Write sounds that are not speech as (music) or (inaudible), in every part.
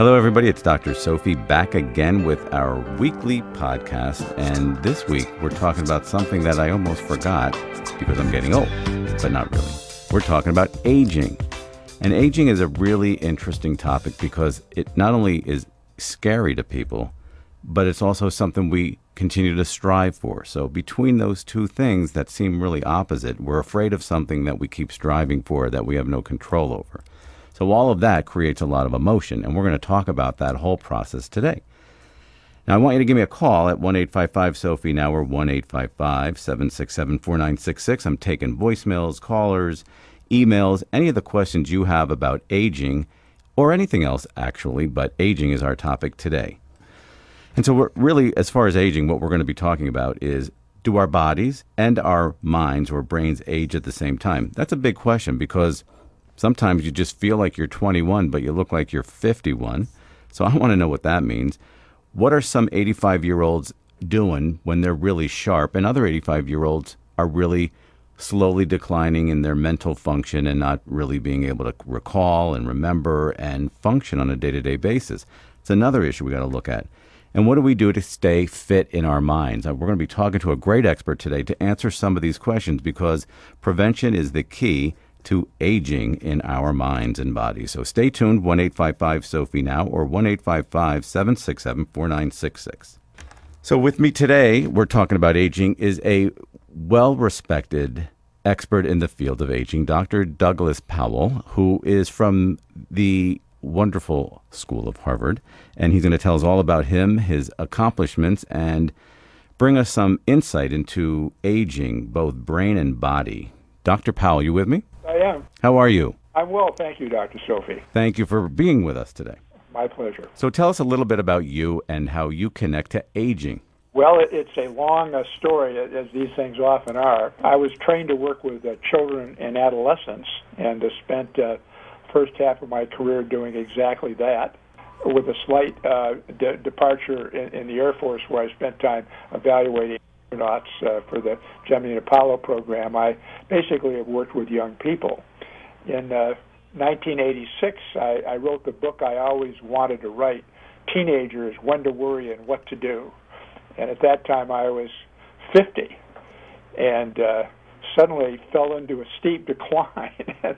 Hello, everybody. It's Dr. Sophie back again with our weekly podcast. And this week, we're talking about something that I almost forgot because I'm getting old, but not really. We're talking about aging. And aging is a really interesting topic because it not only is scary to people, but it's also something we continue to strive for. So, between those two things that seem really opposite, we're afraid of something that we keep striving for that we have no control over. So, all of that creates a lot of emotion, and we're going to talk about that whole process today. Now, I want you to give me a call at 1 855 Sophie now or 1 855 767 4966. I'm taking voicemails, callers, emails, any of the questions you have about aging or anything else, actually, but aging is our topic today. And so, we're really, as far as aging, what we're going to be talking about is do our bodies and our minds or brains age at the same time? That's a big question because sometimes you just feel like you're 21, but you look like you're 51. So, I want to know what that means. What are some 85 year olds doing when they're really sharp, and other 85 year olds are really slowly declining in their mental function and not really being able to recall and remember and function on a day to day basis? It's another issue we got to look at. And what do we do to stay fit in our minds? Uh, We're going to be talking to a great expert today to answer some of these questions because prevention is the key to aging in our minds and bodies. So stay tuned, 1 855 Sophie now or 1 855 767 4966. So, with me today, we're talking about aging, is a well respected expert in the field of aging, Dr. Douglas Powell, who is from the wonderful School of Harvard. And he's going to tell us all about him, his accomplishments, and bring us some insight into aging, both brain and body. Dr. Powell, you with me? Am. How are you? I'm well, thank you, Dr. Sophie. Thank you for being with us today. My pleasure. So, tell us a little bit about you and how you connect to aging. Well, it, it's a long uh, story, as these things often are. I was trained to work with uh, children and adolescents, and uh, spent uh, first half of my career doing exactly that. With a slight uh, de- departure in, in the Air Force, where I spent time evaluating astronauts uh, for the Gemini and Apollo program, I basically have worked with young people. In uh, 1986, I, I wrote the book I always wanted to write Teenagers, When to Worry and What to Do. And at that time, I was 50 and uh, suddenly fell into a steep (laughs) decline and,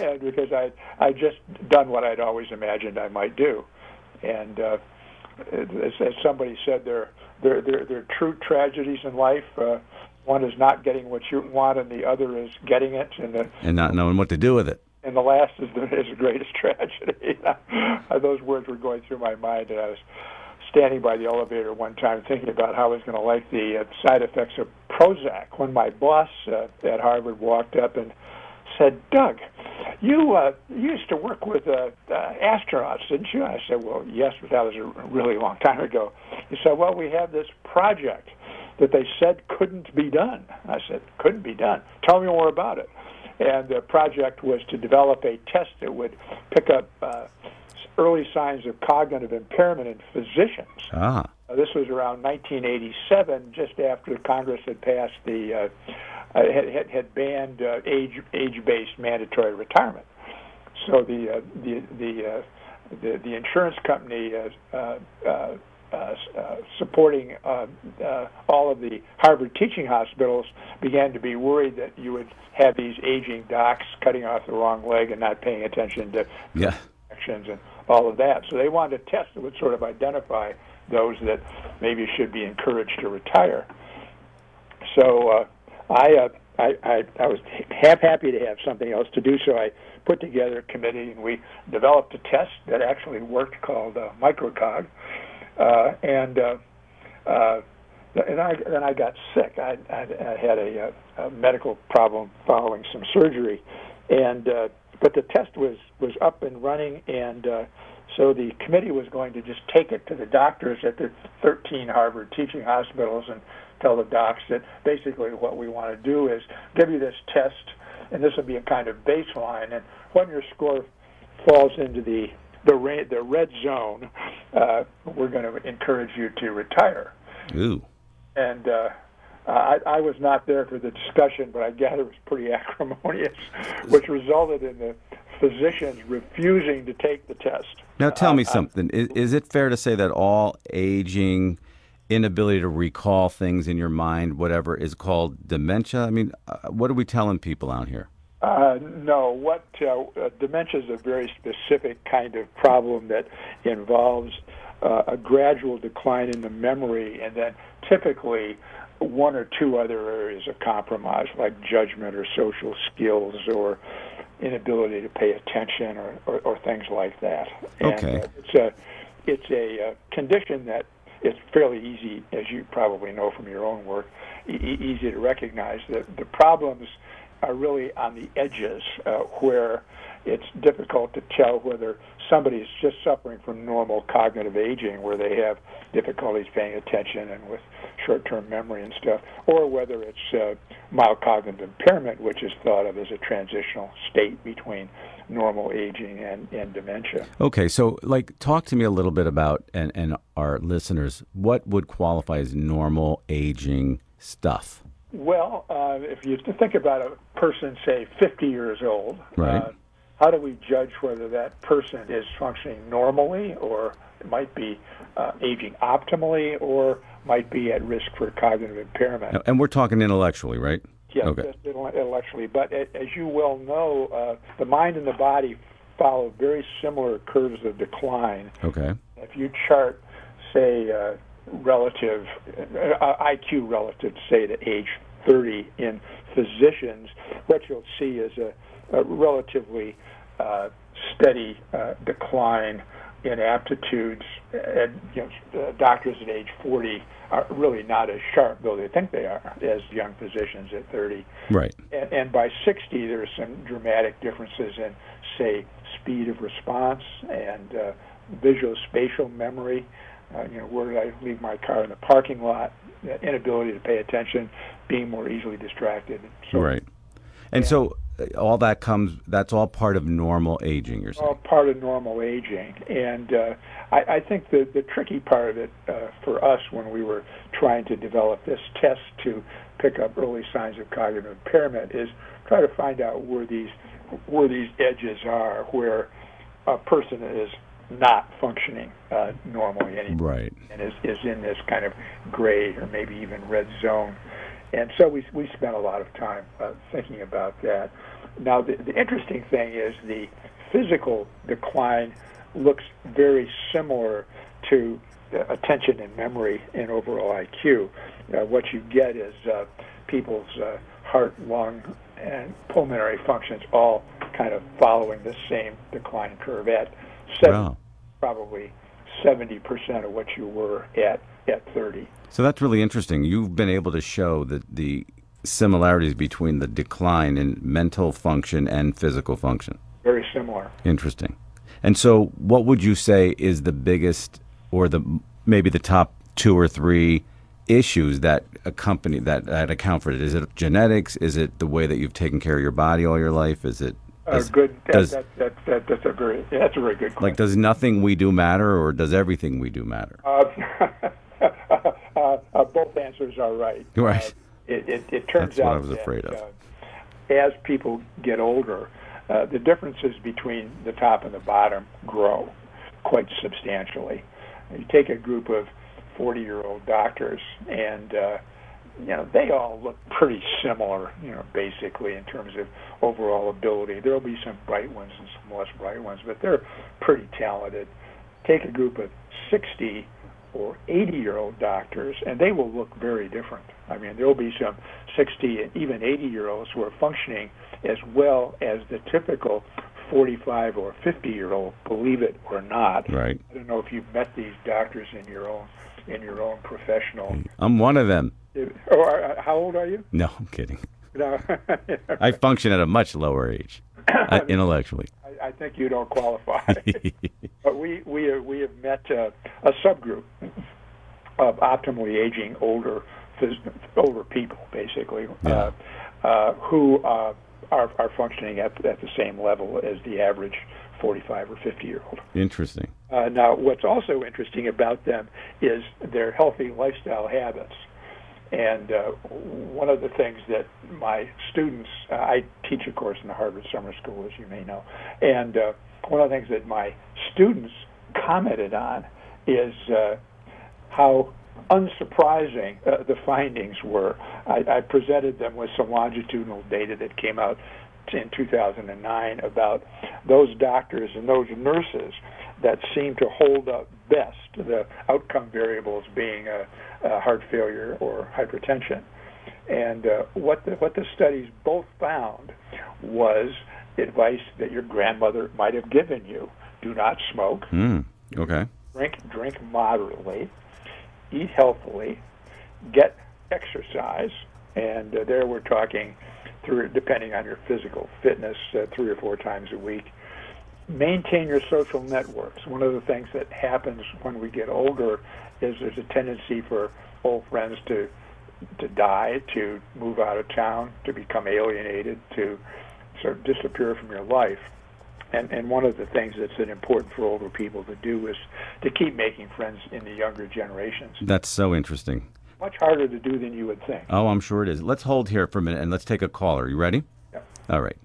and because I I just done what I'd always imagined I might do. And uh, as, as somebody said, there, there, there, there are true tragedies in life. Uh, one is not getting what you want, and the other is getting it. And the, And not knowing what to do with it. and the last is the, is the greatest (laughs) tragedy. (laughs) Those words were going through my mind, and I was standing by the elevator one time thinking about how I was going to like the uh, side effects of Prozac when my boss uh, at Harvard walked up and said, "Doug, you uh, you used to work with uh, uh, astronauts, didn't you?" I said, "Well, yes, but that was a really long time ago." He said, "Well, we have this project that they said couldn't be done." I said, "Couldn't be done? Tell me more about it." And the project was to develop a test that would pick up uh, early signs of cognitive impairment in physicians. Ah, Uh, this was around 1987, just after Congress had passed the uh, had, had had banned uh, age age-based mandatory retirement. So the uh, the the, uh, the the insurance company uh, uh, uh, uh, uh, supporting uh, uh, all of the Harvard teaching hospitals began to be worried that you would have these aging docs cutting off the wrong leg and not paying attention to yeah. actions and all of that. So they wanted a test that would sort of identify those that maybe should be encouraged to retire. So uh, I, uh, I, I, I was half happy to have something else to do. So I put together a committee and we developed a test that actually worked called uh, Microcog. Uh, and uh, uh, and I, then I got sick. I, I, I had a, a, a medical problem following some surgery, and uh, but the test was was up and running, and uh, so the committee was going to just take it to the doctors at the 13 Harvard teaching hospitals and tell the docs that basically what we want to do is give you this test, and this will be a kind of baseline, and when your score falls into the the, ra- the red zone, uh, we're going to encourage you to retire Ooh. and uh, I, I was not there for the discussion, but I gather it was pretty (laughs) acrimonious, which resulted in the physicians refusing to take the test. Now, tell me uh, something. Is, is it fair to say that all aging, inability to recall things in your mind, whatever, is called dementia? I mean, uh, what are we telling people out here? Uh, no, what uh, uh, dementia is a very specific kind of problem that involves uh, a gradual decline in the memory, and then typically one or two other areas of compromise, like judgment or social skills or inability to pay attention or, or, or things like that. And, okay. Uh, it's a it's a uh, condition that it's fairly easy, as you probably know from your own work, e- easy to recognize that the problems are really on the edges uh, where it's difficult to tell whether somebody is just suffering from normal cognitive aging, where they have difficulties paying attention and with short-term memory and stuff, or whether it's uh, mild cognitive impairment, which is thought of as a transitional state between normal aging and, and dementia. Okay, so like talk to me a little bit about and, and our listeners, what would qualify as normal aging stuff? Well, uh, if you think about a person, say, 50 years old, right. Uh, how do we judge whether that person is functioning normally or might be uh, aging optimally or might be at risk for cognitive impairment? And we're talking intellectually, right? Yes, okay. intellectually. But as you well know, uh, the mind and the body follow very similar curves of decline. Okay. If you chart, say, uh, relative uh, IQ relative, say, to age 30 in physicians, what you'll see is a, a relatively uh, steady uh, decline in aptitudes. And you know, uh, doctors at age 40 are really not as sharp, though they think they are, as young physicians at 30. Right. And, and by 60, there's some dramatic differences in, say, speed of response and uh, visual spatial memory. Uh, you know, where did I leave my car in the parking lot? Inability to pay attention, being more easily distracted. So, right. And, and so all that comes that's all part of normal aging you're saying? All part of normal aging. And uh, I, I think the the tricky part of it uh, for us when we were trying to develop this test to pick up early signs of cognitive impairment is try to find out where these where these edges are where a person is not functioning uh, normally anymore. Right. and is, is in this kind of gray or maybe even red zone and so we we spent a lot of time uh, thinking about that. Now, the, the interesting thing is the physical decline looks very similar to attention and memory and overall IQ. Uh, what you get is uh, people's uh, heart, lung, and pulmonary functions all kind of following the same decline curve at seven, wow. probably 70% of what you were at at 30. So that's really interesting. You've been able to show that the similarities between the decline in mental function and physical function. Very similar. Interesting. And so, what would you say is the biggest, or the maybe the top two or three issues that accompany that, that account for it? Is it genetics? Is it the way that you've taken care of your body all your life? Is it uh, good. That, does, that, that, that, that's a very that's a very good question. Like, does nothing we do matter, or does everything we do matter? Uh, (laughs) uh, (laughs) uh, both answers are right. Right. Uh, it, it, it, turns That's out what I was afraid that, of. Uh, as people get older, uh, the differences between the top and the bottom grow quite substantially. You take a group of 40-year-old doctors, and uh, you know they all look pretty similar. You know, basically in terms of overall ability. There will be some bright ones and some less bright ones, but they're pretty talented. Take a group of 60 or 80 year old doctors, and they will look very different. I mean, there will be some 60 and even 80 year olds who are functioning as well as the typical 45 or 50 year old, believe it or not. Right. I don't know if you've met these doctors in your own in your own professional. I'm one of them. Oh, uh, how old are you? No, I'm kidding. No. (laughs) I function at a much lower age, (coughs) uh, intellectually. I, I, think you don't qualify. (laughs) but we we have, we have met uh, a subgroup of optimally aging older older people, basically, yeah. uh, uh, who uh, are are functioning at at the same level as the average 45 or 50 year old. Interesting. Uh, now, what's also interesting about them is their healthy lifestyle habits. And uh, one of the things that my students, uh, I teach a course in the Harvard Summer School, as you may know, and uh, one of the things that my students commented on is uh, how unsurprising uh, the findings were. I, I presented them with some longitudinal data that came out in 2009 about those doctors and those nurses that seem to hold up best the outcome variables being uh, uh, heart failure or hypertension. And uh, what the what the studies both found was advice that your grandmother might have given you: do not smoke. Mm, okay. Drink drink moderately. Eat healthily. Get exercise. And uh, there we're talking through, depending on your physical fitness, uh, three or four times a week. Maintain your social networks. One of the things that happens when we get older is there's a tendency for old friends to to die, to move out of town, to become alienated, to sort of disappear from your life. And, and one of the things that's important for older people to do is to keep making friends in the younger generations. That's so interesting. Much harder to do than you would think. Oh, I'm sure it is. Let's hold here for a minute and let's take a caller. You ready? Yep. All right.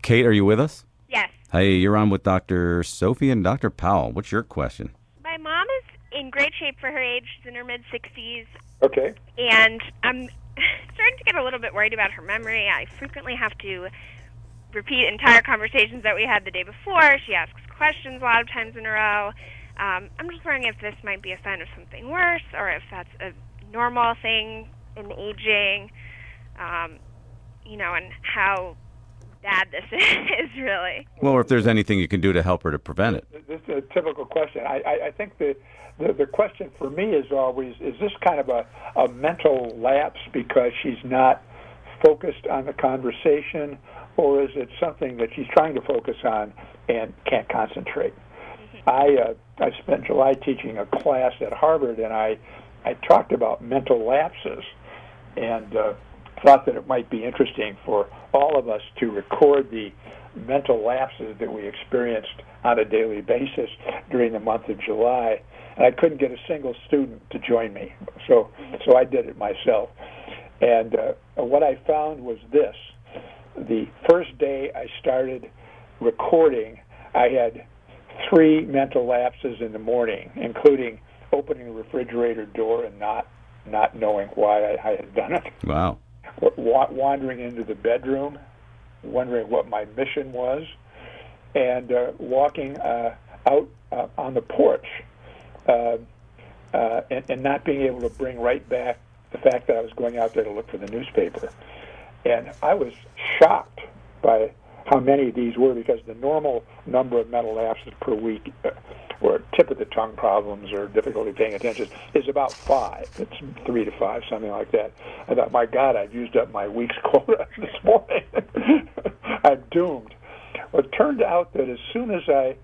Kate, are you with us? Yes. Hey, you're on with Dr. Sophie and Dr. Powell. What's your question? My mom is in great shape for her age. She's in her mid 60s. Okay. And I'm (laughs) starting to get a little bit worried about her memory. I frequently have to repeat entire conversations that we had the day before. She asks questions a lot of times in a row. Um, I'm just wondering if this might be a sign of something worse or if that's a normal thing in aging, um, you know, and how bad this (laughs) is really. Well, or if there's anything you can do to help her to prevent it. This is a typical question. I, I, I think the, the the question for me is always: Is this kind of a, a mental lapse because she's not focused on the conversation, or is it something that she's trying to focus on and can't concentrate? I uh, I spent July teaching a class at Harvard, and I I talked about mental lapses, and uh, thought that it might be interesting for all of us to record the mental lapses that we experienced on a daily basis during the month of July. And I couldn't get a single student to join me, so so I did it myself. And uh, what I found was this: the first day I started recording, I had three mental lapses in the morning, including opening the refrigerator door and not not knowing why I, I had done it, Wow. wa- wandering into the bedroom, wondering what my mission was, and uh, walking uh, out uh, on the porch, uh, uh, and, and not being able to bring right back the fact that I was going out there to look for the newspaper. And I was shocked by how many of these were because the normal number of mental lapses per week, uh, or tip of the tongue problems or difficulty paying attention, is about five. It's three to five, something like that. I thought, my God, I've used up my week's (laughs) quota this morning. (laughs) I'm doomed. Well, it turned out that as soon as I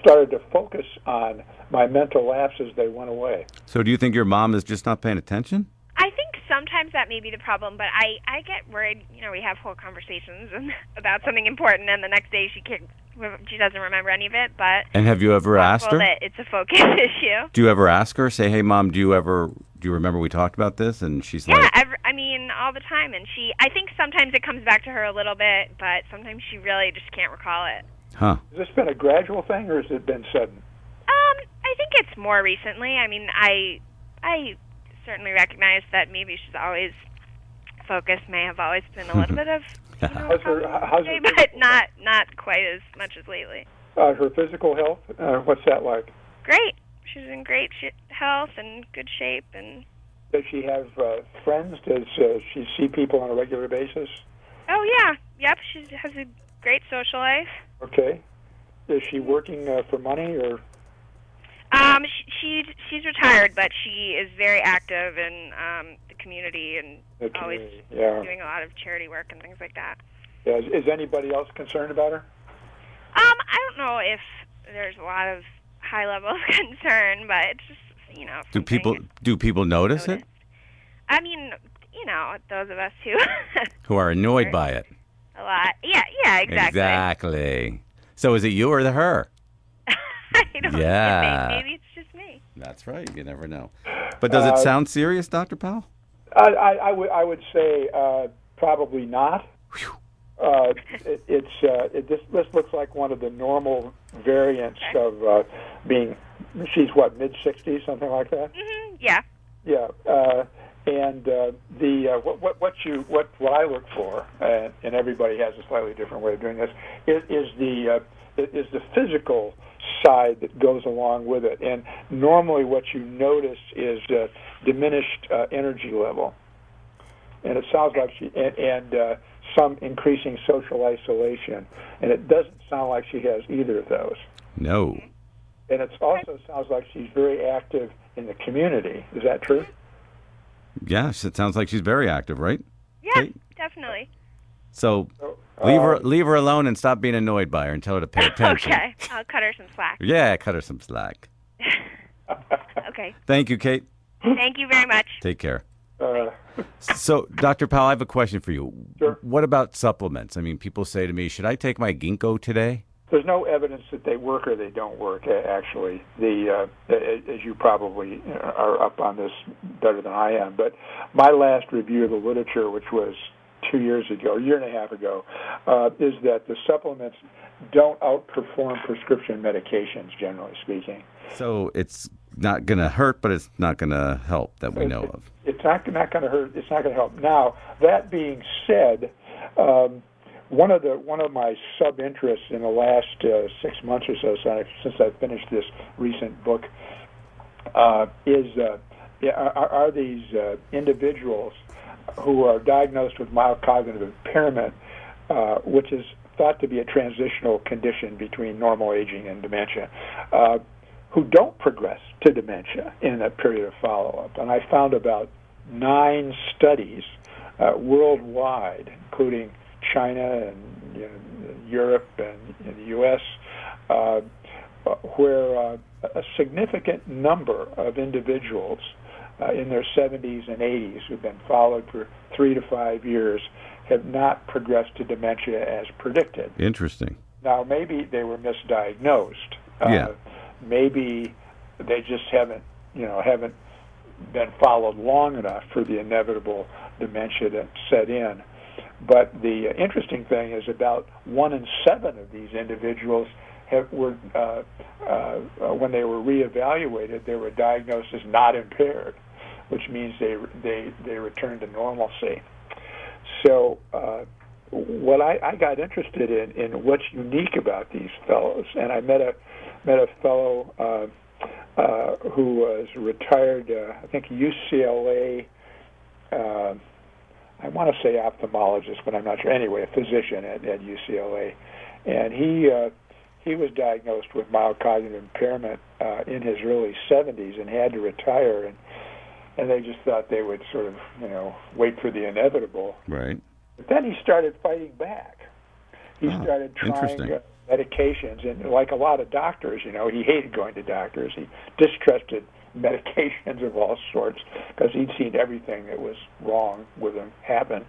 started to focus on my mental lapses, they went away. So do you think your mom is just not paying attention? I think sometimes that may be the problem, but I I get worried. You know, we have whole conversations and (laughs) about something important, and the next day she can she doesn't remember any of it. But And have you ever asked her? that it's a focus (laughs) issue. Do you ever ask her, say, hey, mom, do you ever, do you remember we talked about this? And she's Yeah, like, every, I mean all the time, and she. I think sometimes it comes back to her a little bit, but sometimes she really just can't recall it. huh. Has this been a gradual thing, or has it been sudden? Um, I think it's more recently. I mean, I I certainly recognize that maybe she's always focused may have always been a little (laughs) bit of you know, (laughs) How's her- how's her but not not quite as much as lately. Uh, her physical health, uh, what's that like? Great. She's in great sh- health and good shape, and Does she have uh, friends? Does uh, she see people on a regular basis? oh yeah, yep. She has a great social life. Okay. Is she working uh, for money or? Um, she, she's she's retired, but she is very active in um the community and the always? Yeah. doing a lot of charity work and things like that. yeah. Is, is anybody else concerned about her? Um, I don't know if there's a lot of high level of (laughs) concern, but it's just you know. Do people, do people notice it? I mean, you know, those of us who (laughs) Who are annoyed by it? a lot. Yeah, yeah, exactly. Exactly. So is it you or the her? (laughs) I don't Yeah. Maybe, maybe it's just me. That's right. You never know. But does it Uh, sound serious, Dr. Powell? I, I, I would I would say uh, probably not. Uh, it, it's uh, it, this this looks like one of the normal variants of uh, being she's what mid 60s, something like that. hmm Yeah. Yeah, uh, and uh, the uh, what, what what you what what I look for, uh, and everybody has a slightly different way of doing this, is, is the uh, is the physical side that goes along with it. And normally, what you notice is uh, diminished uh, energy level, and it sounds like she and, and uh, some increasing social isolation, and it doesn't sound like she has either of those. No. And it also sounds like she's very active in the community. Is that true? Yes, it sounds like she's very active, right? Yeah, Hey. definitely. So leave her Uh, leave her alone and stop being annoyed by her and tell her to pay (laughs) attention. Okay, I'll cut her some slack. (laughs) Yeah, cut her some slack. (laughs) Okay, Thank you, Kate. thank you very much. Take care. Uh, So, Dr. Powell, I have a question for you. Sure. What about supplements? I mean, people say to me, "Should I take my ginkgo today?" there's no evidence that they work or they don't work. Actually, the uh, as you probably uh, are up on this better than I am, but my last review of the literature, which was two years ago, a year and a half ago, uh, is that the supplements don't outperform prescription medications, generally speaking. So it's not going to hurt, but it's not going to help that we know It- of. It's not not going to hurt. It's not going to help. Now that being said, um, one of the one of my sub interests in the last uh, six months or so, since I finished this recent book, uh, is uh, are, are these uh, individuals who are diagnosed with mild cognitive impairment, uh, which is thought to be a transitional condition between normal aging and dementia, uh, who don't progress to dementia in a period of follow-up. And I found about nine studies uh, worldwide, including China and you know, Europe and in the U.S., uh, where uh, a significant number of individuals uh, in their 70s and 80s who've been followed for three to five years have not progressed to dementia as predicted. Interesting. Now, maybe they were misdiagnosed. Uh, Yeah. Maybe they just haven't, you know, haven't been followed long enough for the inevitable dementia to set in. But the interesting thing is about one in seven of these individuals have, were, uh, uh, uh, when they were reevaluated, they were diagnosed as not impaired, which means they they they return to normalcy. So uh, what I, I got interested in in what's unique about these fellows, and I met a met a fellow uh, uh, who was retired, uh, I think UCLA. Uh, I want to say ophthalmologist, but I'm not sure. Anyway, a physician at, at UCLA, and he uh, he was diagnosed with mild cognitive impairment uh, in his early 70s and had to retire, and and they just thought they would sort of you know wait for the inevitable. Right. But then he started fighting back. He Oh, started trying uh, medications, and like a lot of doctors, you know, he hated going to doctors. He distrusted (laughs) medications of all sorts because he'd seen everything that was wrong with him happen.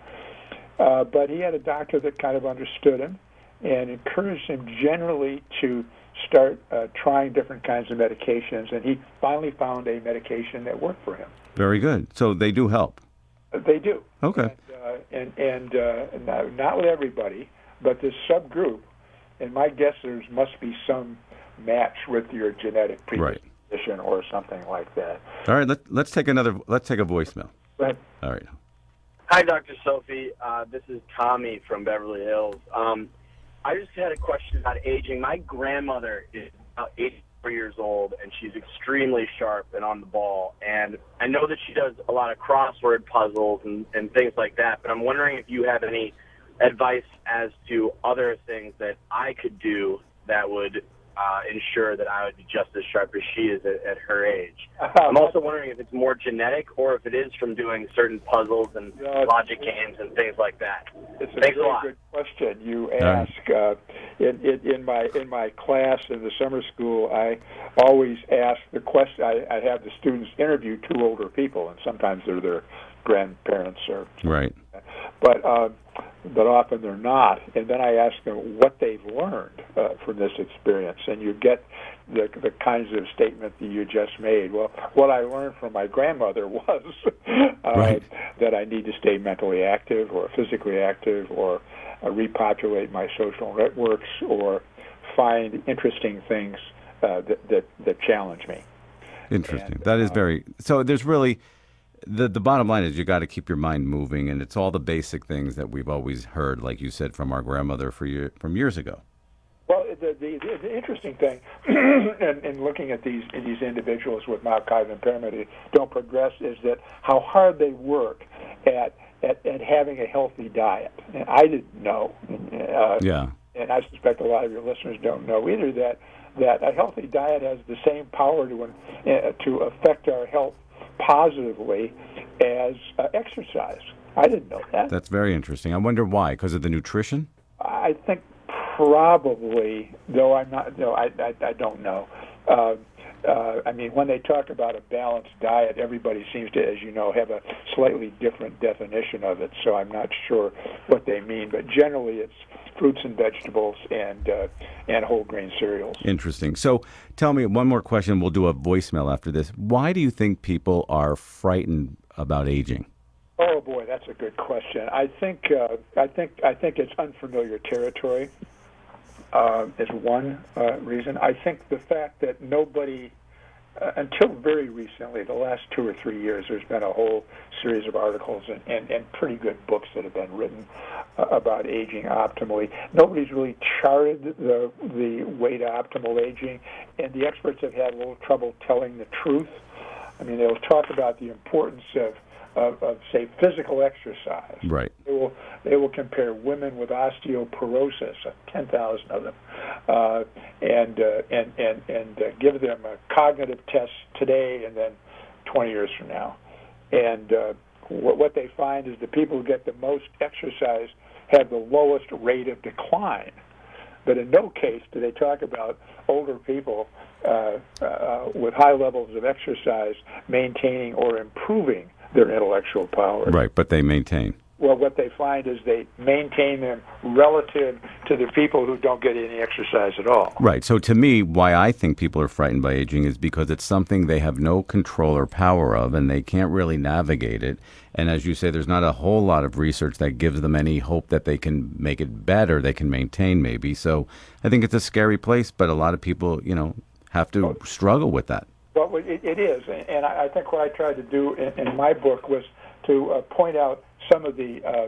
Uh, but he had a doctor that kind of understood him and encouraged him generally to start uh, trying different kinds of medications, and he finally found a medication that worked for him. Very good. So they do help. Uh, They do. Okay. And uh, and, and uh, not, not with everybody, but this subgroup, and my guess there must be some match with your genetic Right. predisposition or something like that. All right. Let, let's take another. Let's take a voicemail. But All right. Hi, Dr. Sophie. Uh, this is Tommy from Beverly Hills. Um, I just had a question about aging. My grandmother is about 84 years old, and she's extremely sharp and on the ball. And I know that she does a lot of crossword puzzles and, and things like that, but I'm wondering if you have any advice as to other things that I could do that would uh, ensure that I would be just as sharp as she is at, at her age. (laughs) I'm also wondering if it's more genetic or if it is from doing certain puzzles and No, it's- logic games and things like that. It's a Thanks a very lot. good question you right. ask. Uh, in, in, in my in my class in the summer school, I always ask the question. I, I have the students interview two older people, and sometimes they're their grandparents or Right. but uh, but often they're not. And then I ask them what they've learned uh, from this experience, and you get the the kinds of statement that you just made. Well, what I learned from my grandmother (laughs) was uh, Right. that I need to stay mentally active, or physically active, or uh, repopulate my social networks, or find interesting things uh, that, that that challenge me. Interesting. And, that is uh, very. So there's really the the bottom line is you got to keep your mind moving, and it's all the basic things that we've always heard, like you said, from our grandmother for year, from years ago. Well, the, the, the interesting thing (clears throat) in, in looking at these these individuals with mild cognitive impairment who don't progress is that how hard they work at at, at having a healthy diet. And I didn't know. Uh, Yeah. and I suspect a lot of your listeners don't know either that that a healthy diet has the same power to uh, to affect our health positively as uh, exercise. I didn't know that. That's very interesting. I wonder why? Because of the nutrition? I think probably, though I'm not, though I, I, I don't know. Uh, uh, I mean, when they talk about a balanced diet, everybody seems to, as you know, have a slightly different definition of it. So I'm not sure what they mean, but generally it's fruits and vegetables and uh, and whole grain cereals. Interesting. So tell me one more question. We'll do a voicemail after this. Why do you think people are frightened about aging? Oh boy, that's a good question. I think uh, I think I think it's unfamiliar territory. Uh, is one uh, reason. I think the fact that nobody, uh, until very recently, the last two or three years, there's been a whole series of articles and, and, and pretty good books that have been written uh, about aging optimally. Nobody's really charted the the way to optimal aging, and the experts have had a little trouble telling the truth. I mean, they'll talk about the importance of of, of say physical exercise. Right. They will they will compare women with osteoporosis, uh, ten thousand of them, uh, and uh, and and and uh, give them a cognitive test today and then twenty years from now, and uh, what what they find is the people who get the most exercise have the lowest rate of decline. But in no case do they talk about older people uh, uh, with high levels of exercise maintaining or improving their intellectual power. Right, but they maintain. Well, what they find is they maintain them relative to the people who don't get any exercise at all. Right. So to me, why I think people are frightened by aging is because it's something they have no control or power of and they can't really navigate it. And as you say, there's not a whole lot of research that gives them any hope that they can make it better, they can maintain maybe. So I think it's a scary place, but a lot of people, you know, have to oh. struggle with that. Well, it, it is, and I think what I tried to do in, in my book was to uh, point out some of the uh,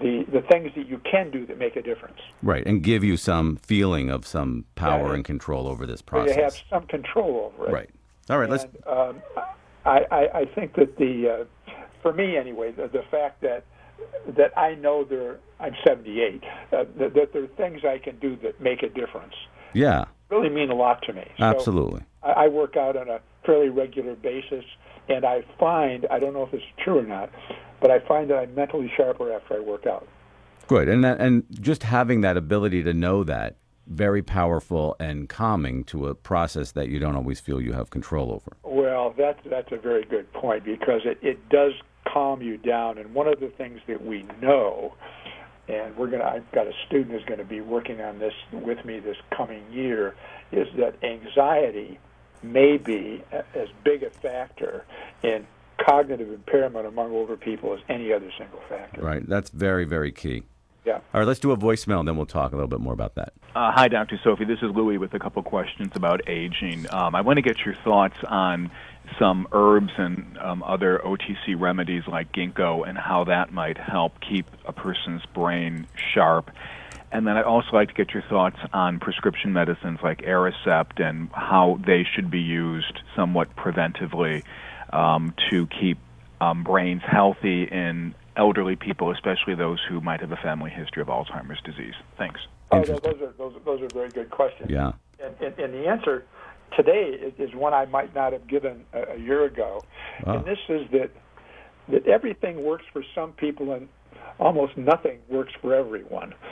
the the things that you can do that make a difference. Right, and give you some feeling of some power Yeah. and control over this process. you have some control over it. Right. All right. Let's. Um, I, I, I think that the, uh, for me anyway, the, the fact that that I know there, I'm 78, uh, that, that there are things I can do that make a difference Yeah. really mean a lot to me. So Absolutely. I, I work out on a fairly regular basis, and I find I don't know if it's true or not, but I find that I'm mentally sharper after I work out. Good. And that, and just having that ability to know that very powerful and calming to a process that you don't always feel you have control over. Well, that's that's a very good point because it, it does calm you down. And one of the things that we know, and we're gonna I've got a student who's going to be working on this with me this coming year, is that anxiety may be as big a factor in cognitive impairment among older people as any other single factor. Right. That's very very key. Yeah. All right. Let's do a voicemail, and then we'll talk a little bit more about that. Uh, hi, Dr. Sophie. This is Louis with a couple questions about aging. Um, I want to get your thoughts on some herbs and um, other OTC remedies like ginkgo and how that might help keep a person's brain sharp. And then I'd also like to get your thoughts on prescription medicines like Aricept and how they should be used somewhat preventively um, to keep um, brains healthy in elderly people, especially those who might have a family history of Alzheimer's disease. Thanks. Oh, those those are those, are- those are very good questions. Yeah. And, and, and the answer today is, is one I might not have given a, a year ago, Wow. and this is that that everything works for some people and almost nothing works for everyone. (laughs)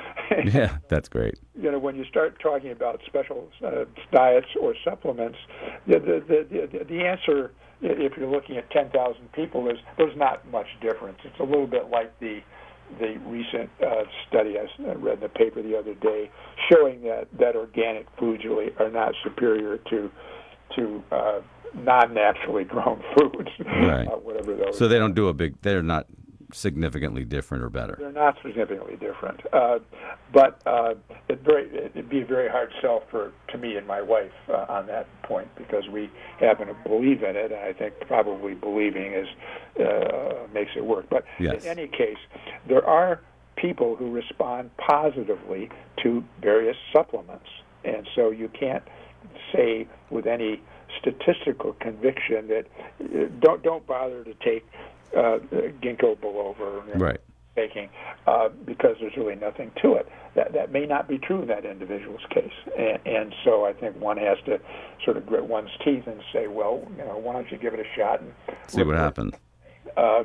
Yeah. That's great. (laughs) you know, when you start talking about special uh, diets or supplements, the the, the the answer, if you're looking at 10,000 people, is there's not much difference. It's a little bit like the the recent uh, study I read in the paper the other day, showing that that organic foods really are not superior to to uh, non-naturally (laughs) grown foods, Right. uh, whatever those. So they don't do a big. They're not significantly different or better. They're not significantly different, uh, but uh, it very, it'd be a very hard sell for to me and my wife uh, on that point because we happen to believe in it, and I think probably believing is uh, makes it work. But yes. in any case, there are people who respond positively to various supplements, and so you can't say with any statistical conviction that uh, don't don't bother to take uh, ginkgo biloba right. taking uh, because there's really nothing to it. That that may not be true in that individual's case, and, and so I think one has to sort of grit one's teeth and say, well, you know, why don't you give it a shot and see what happens. Uh,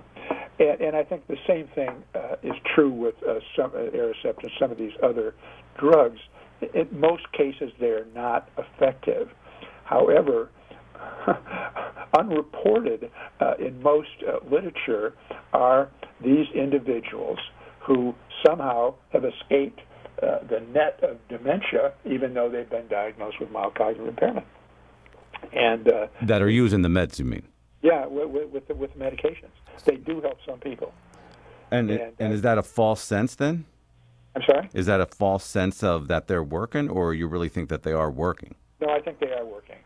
and, and I think the same thing uh, is true with uh, some uh, Aricept and some of these other drugs. In most cases, they're not effective. However, (laughs) unreported uh, in most uh, literature are these individuals who somehow have escaped uh, the net of dementia, even though they've been diagnosed with mild cognitive impairment. And uh, that are using the meds, you mean? Yeah, with with, with medications, they do help some people. And and, and is that a false sense then? I'm sorry. Is that a false sense of that they're working, or you really think that they are working? No, I think they are working.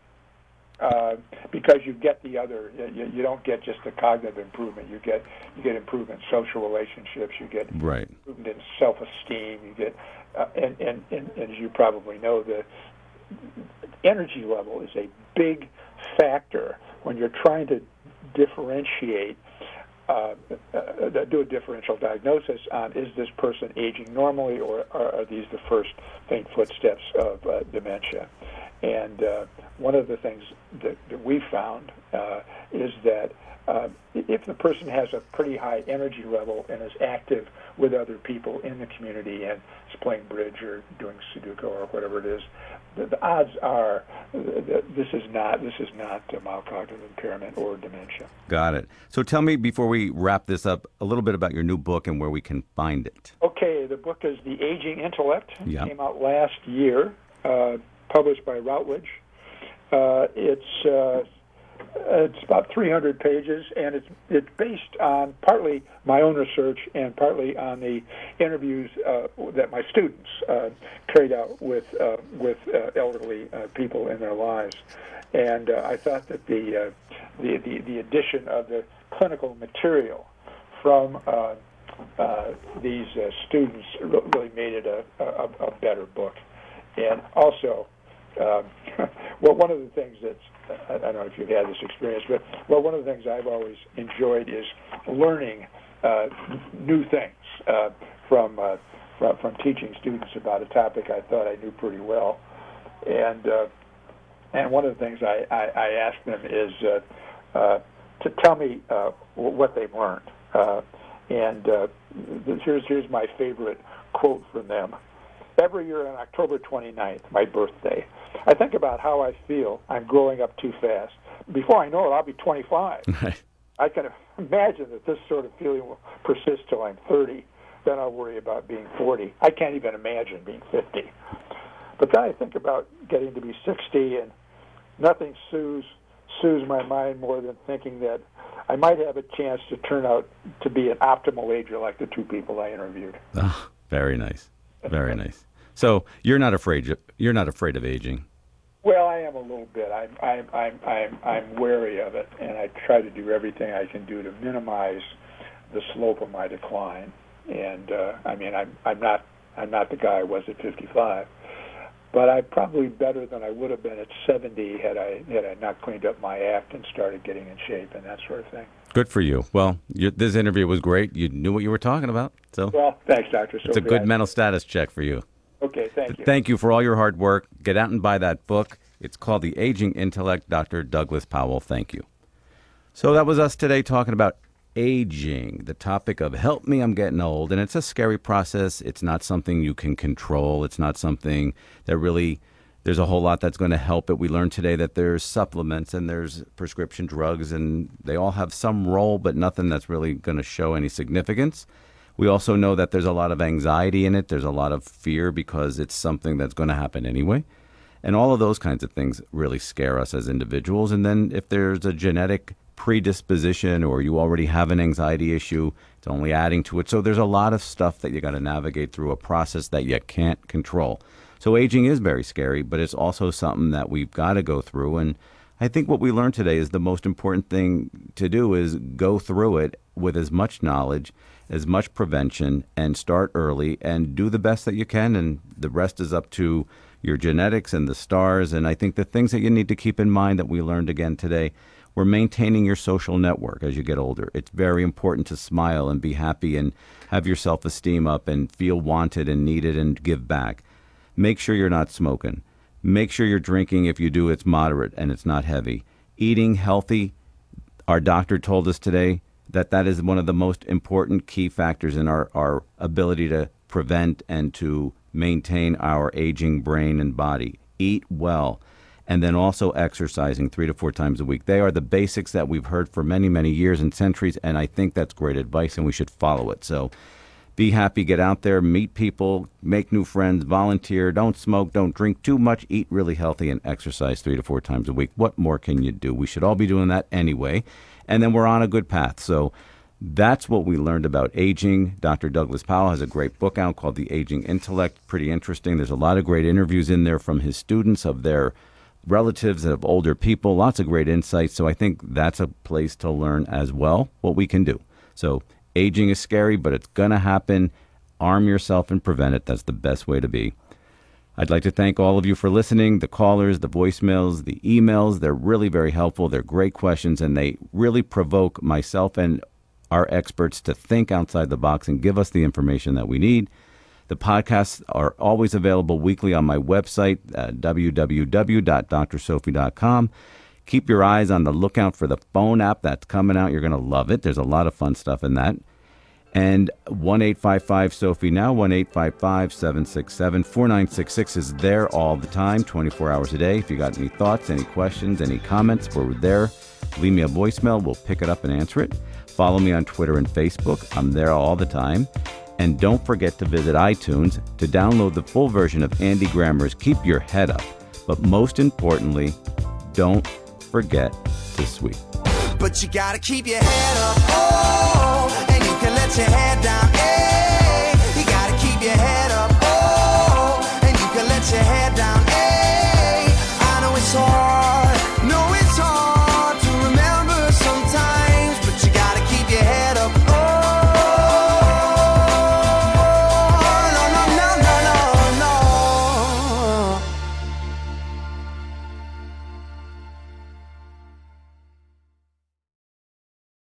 Uh, because you get the other, you, you don't get just the cognitive improvement. You get you get improvement in social relationships. You get right. improvement in self-esteem. You get, uh, and, and, and, and as you probably know, the energy level is a big factor when you're trying to differentiate uh, uh, do a differential diagnosis on is this person aging normally or are, are these the first faint footsteps of uh, dementia? And uh, one of the things that, that we found uh, is that uh, if the person has a pretty high energy level and is active with other people in the community and is playing bridge or doing Sudoku or whatever it is, the, the odds are that this is not this is not mild cognitive impairment or dementia. Got it. So tell me before we wrap this up a little bit about your new book and where we can find it. Okay, the book is The Aging Intellect. Yep. Came out last year, uh, published by Routledge. Uh, it's uh, it's about 300 pages, and it's it's based on partly my own research and partly on the interviews uh, that my students uh, carried out with uh, with uh, elderly people in their lives. And I thought that the, the the the addition of the clinical material from these students really made it a, a, a better book. And also, um, (laughs) well, one of the things that's I don't know if you've had this experience, but well, one of the things I've always enjoyed is learning uh, new things uh, from, uh, from from teaching students about a topic I thought I knew pretty well, and uh, and one of the things I, I, I ask them is uh, uh, to tell me uh, what they've learned, uh, and uh, here's here's my favorite quote from them every year on October 29th, my birthday, I think about how I feel I'm growing up too fast. Before I know it, I'll be 25. (laughs) Right. I can imagine that this sort of feeling will persist till I'm 30. Then I'll worry about being 40. I can't even imagine being 50. But then I think about getting to be 60, and nothing soothes soothes my mind more than thinking that I might have a chance to turn out to be an optimal ager like the two people I interviewed. Oh, very nice. Very nice. So you're not afraid. You're not afraid of aging. Well, I am a little bit. I'm I'm I'm I'm I'm wary of it, and I try to do everything I can do to minimize the slope of my decline. And uh, I mean, I'm I'm not I'm not the guy I was at 55, but I'm probably better than I would have been at 70 had I had I not cleaned up my act and started getting in shape and that sort of thing. Good for you. Well, you, this interview was great. You knew what you were talking about. So well, thanks, Doctor. It's a good mental status check for you. Okay, thank you. Thank you for all your hard work. Get out and buy that book. It's called The Aging Intellect, Dr. Douglas Powell. Thank you. So that was us today talking about aging, the topic of help me, I'm getting old. And it's a scary process. It's not something you can control. It's not something that really there's a whole lot that's going to help it. We learned today that there's supplements and there's prescription drugs, and they all have some role, but nothing that's really going to show any significance. We also know that there's a lot of anxiety in it, there's a lot of fear because it's something that's going to happen anyway. And all of those kinds of things really scare us as individuals. And then if there's a genetic predisposition or you already have an anxiety issue. It's only adding to it. So there's a lot of stuff that you got to navigate through a process that you can't control. So aging is very scary, but it's also something that we've got to go through. And I think what we learned today is the most important thing to do is go through it with as much knowledge, as much prevention, and start early and do the best that you can. And the rest is up to your genetics and the stars. And I think the things that you need to keep in mind that we learned again today we're maintaining your social network as you get older. It's very important to smile and be happy and have your self esteem up and feel wanted and needed and give back. Make sure you're not smoking. Make sure you're drinking. If you do, it's moderate and it's not heavy. Eating healthy. Our doctor told us today that that is one of the most important key factors in our, our ability to prevent and to maintain our aging brain and body. Eat well and then also exercising three to four times a week. They are the basics that we've heard for many, many years and centuries, and I think that's great advice, and we should follow it. So be happy, get out there, meet people, make new friends, volunteer, don't smoke, don't drink too much, eat really healthy, and exercise three to four times a week. What more can you do? We should all be doing that anyway. And then we're on a good path. So that's what we learned about aging. Dr. Douglas Powell has a great book out called The Aging Intellect. Pretty interesting. There's a lot of great interviews in there from his students of their relatives of older people, lots of great insights. So I think that's a place to learn as well what we can do. So aging is scary, but it's going to happen. Arm yourself and prevent it. That's the best way to be. I'd like to thank all of you for listening, the callers, the voicemails, the emails. They're really very helpful. They're great questions, and they really provoke myself and our experts to think outside the box and give us the information that we need. The podcasts are always available weekly on my website, uh, www.drsophie.com. Keep your eyes on the lookout for the phone app that's coming out. You're going to love it. There's a lot of fun stuff in that. And 1 855 Sophie now, 1 855 767 4966 is there all the time, 24 hours a day. If you got any thoughts, any questions, any comments, we're there. Leave me a voicemail. We'll pick it up and answer it. Follow me on Twitter and Facebook. I'm there all the time. And don't forget to visit iTunes to download the full version of Andy Grammer's Keep Your Head Up. But most importantly, don't forget to sweep. But you gotta keep your head up, oh, your head down.